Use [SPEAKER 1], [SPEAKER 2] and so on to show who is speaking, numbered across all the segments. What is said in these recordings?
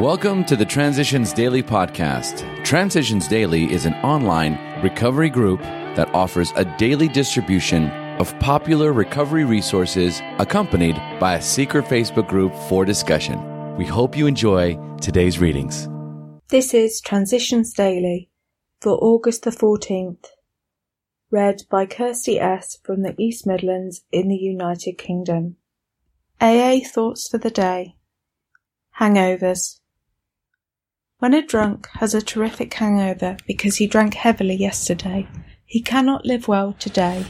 [SPEAKER 1] Welcome to the Transitions Daily podcast. Transitions Daily is an online recovery group that offers a daily distribution of popular recovery resources accompanied by a secret Facebook group for discussion. We hope you enjoy today's readings.
[SPEAKER 2] This is Transitions Daily for August the 14th, read by Kirsty S. from the East Midlands in the United Kingdom. AA Thoughts for the Day Hangovers. When a drunk has a terrific hangover because he drank heavily yesterday, he cannot live well today.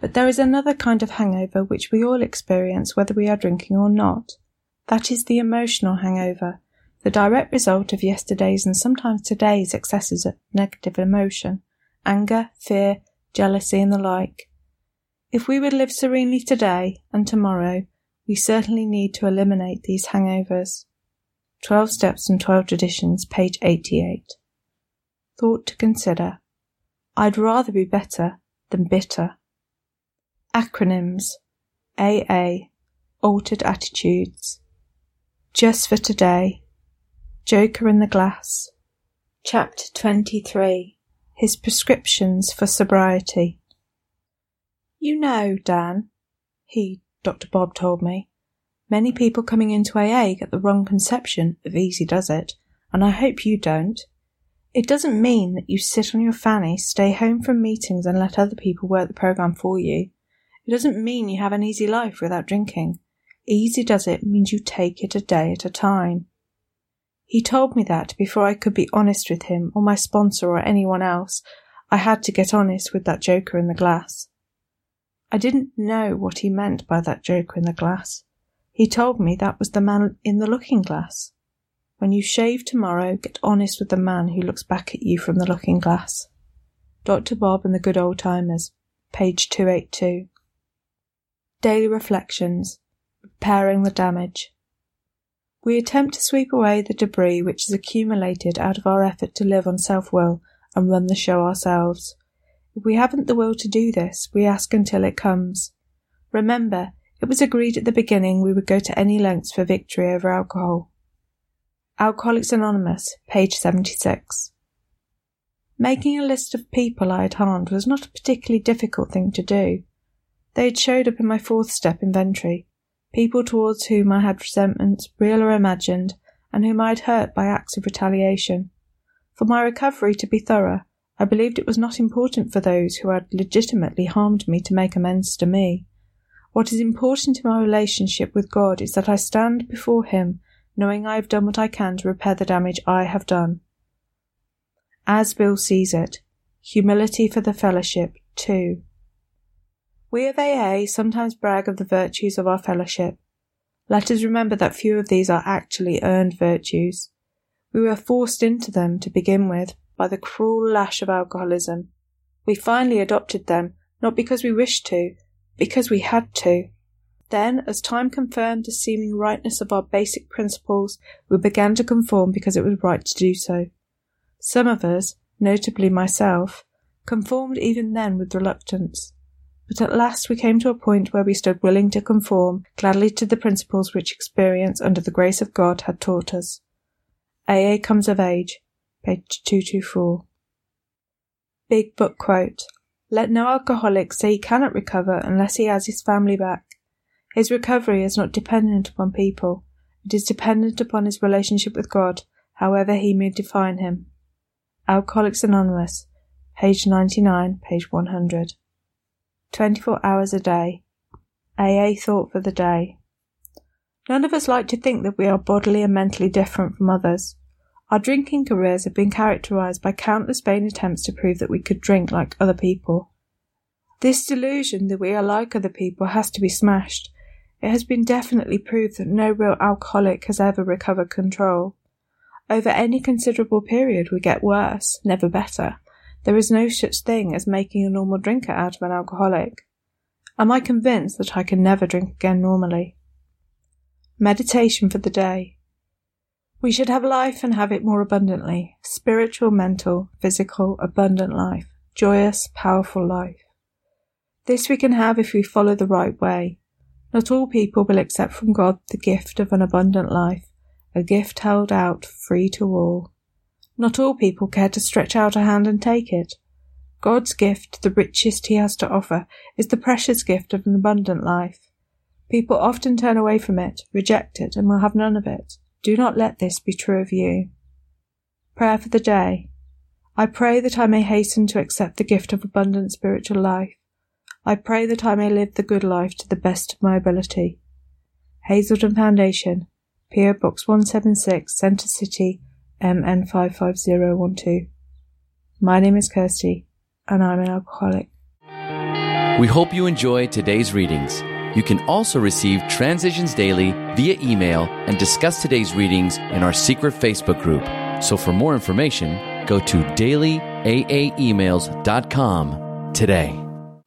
[SPEAKER 2] But there is another kind of hangover which we all experience whether we are drinking or not. That is the emotional hangover, the direct result of yesterday's and sometimes today's excesses of negative emotion, anger, fear, jealousy, and the like. If we would live serenely today and tomorrow, we certainly need to eliminate these hangovers. 12 Steps and 12 Traditions, page 88. Thought to consider. I'd rather be better than bitter. Acronyms AA, Altered Attitudes. Just for Today, Joker in the Glass. Chapter 23 His Prescriptions for Sobriety. You know, Dan, he, Dr. Bob, told me, Many people coming into AA get the wrong conception of easy does it, and I hope you don't. It doesn't mean that you sit on your fanny, stay home from meetings, and let other people work the program for you. It doesn't mean you have an easy life without drinking. Easy does it means you take it a day at a time. He told me that before I could be honest with him or my sponsor or anyone else, I had to get honest with that joker in the glass. I didn't know what he meant by that joker in the glass. He told me that was the man in the looking glass. When you shave tomorrow, get honest with the man who looks back at you from the looking glass. Dr. Bob and the Good Old Timers, page 282. Daily Reflections Repairing the Damage. We attempt to sweep away the debris which has accumulated out of our effort to live on self will and run the show ourselves. If we haven't the will to do this, we ask until it comes. Remember, it was agreed at the beginning we would go to any lengths for victory over alcohol. Alcoholics Anonymous, page 76. Making a list of people I had harmed was not a particularly difficult thing to do. They had showed up in my fourth step inventory, people towards whom I had resentments, real or imagined, and whom I had hurt by acts of retaliation. For my recovery to be thorough, I believed it was not important for those who had legitimately harmed me to make amends to me. What is important in my relationship with God is that I stand before Him knowing I have done what I can to repair the damage I have done. As Bill sees it, humility for the fellowship, too. We of AA sometimes brag of the virtues of our fellowship. Let us remember that few of these are actually earned virtues. We were forced into them to begin with by the cruel lash of alcoholism. We finally adopted them, not because we wished to, because we had to. Then, as time confirmed the seeming rightness of our basic principles, we began to conform because it was right to do so. Some of us, notably myself, conformed even then with reluctance. But at last we came to a point where we stood willing to conform gladly to the principles which experience under the grace of God had taught us. AA Comes of Age, page 224. Big Book Quote let no alcoholic say he cannot recover unless he has his family back. His recovery is not dependent upon people. It is dependent upon his relationship with God, however he may define him. Alcoholics Anonymous, page 99, page 100. 24 hours a day. AA thought for the day. None of us like to think that we are bodily and mentally different from others. Our drinking careers have been characterized by countless vain attempts to prove that we could drink like other people. This delusion that we are like other people has to be smashed. It has been definitely proved that no real alcoholic has ever recovered control. Over any considerable period, we get worse, never better. There is no such thing as making a normal drinker out of an alcoholic. Am I convinced that I can never drink again normally? Meditation for the day. We should have life and have it more abundantly spiritual, mental, physical, abundant life, joyous, powerful life. This we can have if we follow the right way. Not all people will accept from God the gift of an abundant life, a gift held out free to all. Not all people care to stretch out a hand and take it. God's gift, the richest he has to offer, is the precious gift of an abundant life. People often turn away from it, reject it, and will have none of it. Do not let this be true of you. Prayer for the day. I pray that I may hasten to accept the gift of abundant spiritual life. I pray that I may live the good life to the best of my ability. Hazelden Foundation, PO Box 176, Center City, MN 55012. My name is Kirsty, and I'm an alcoholic.
[SPEAKER 1] We hope you enjoy today's readings. You can also receive Transitions Daily via email and discuss today's readings in our secret Facebook group. So for more information, go to dailyaaemails.com today.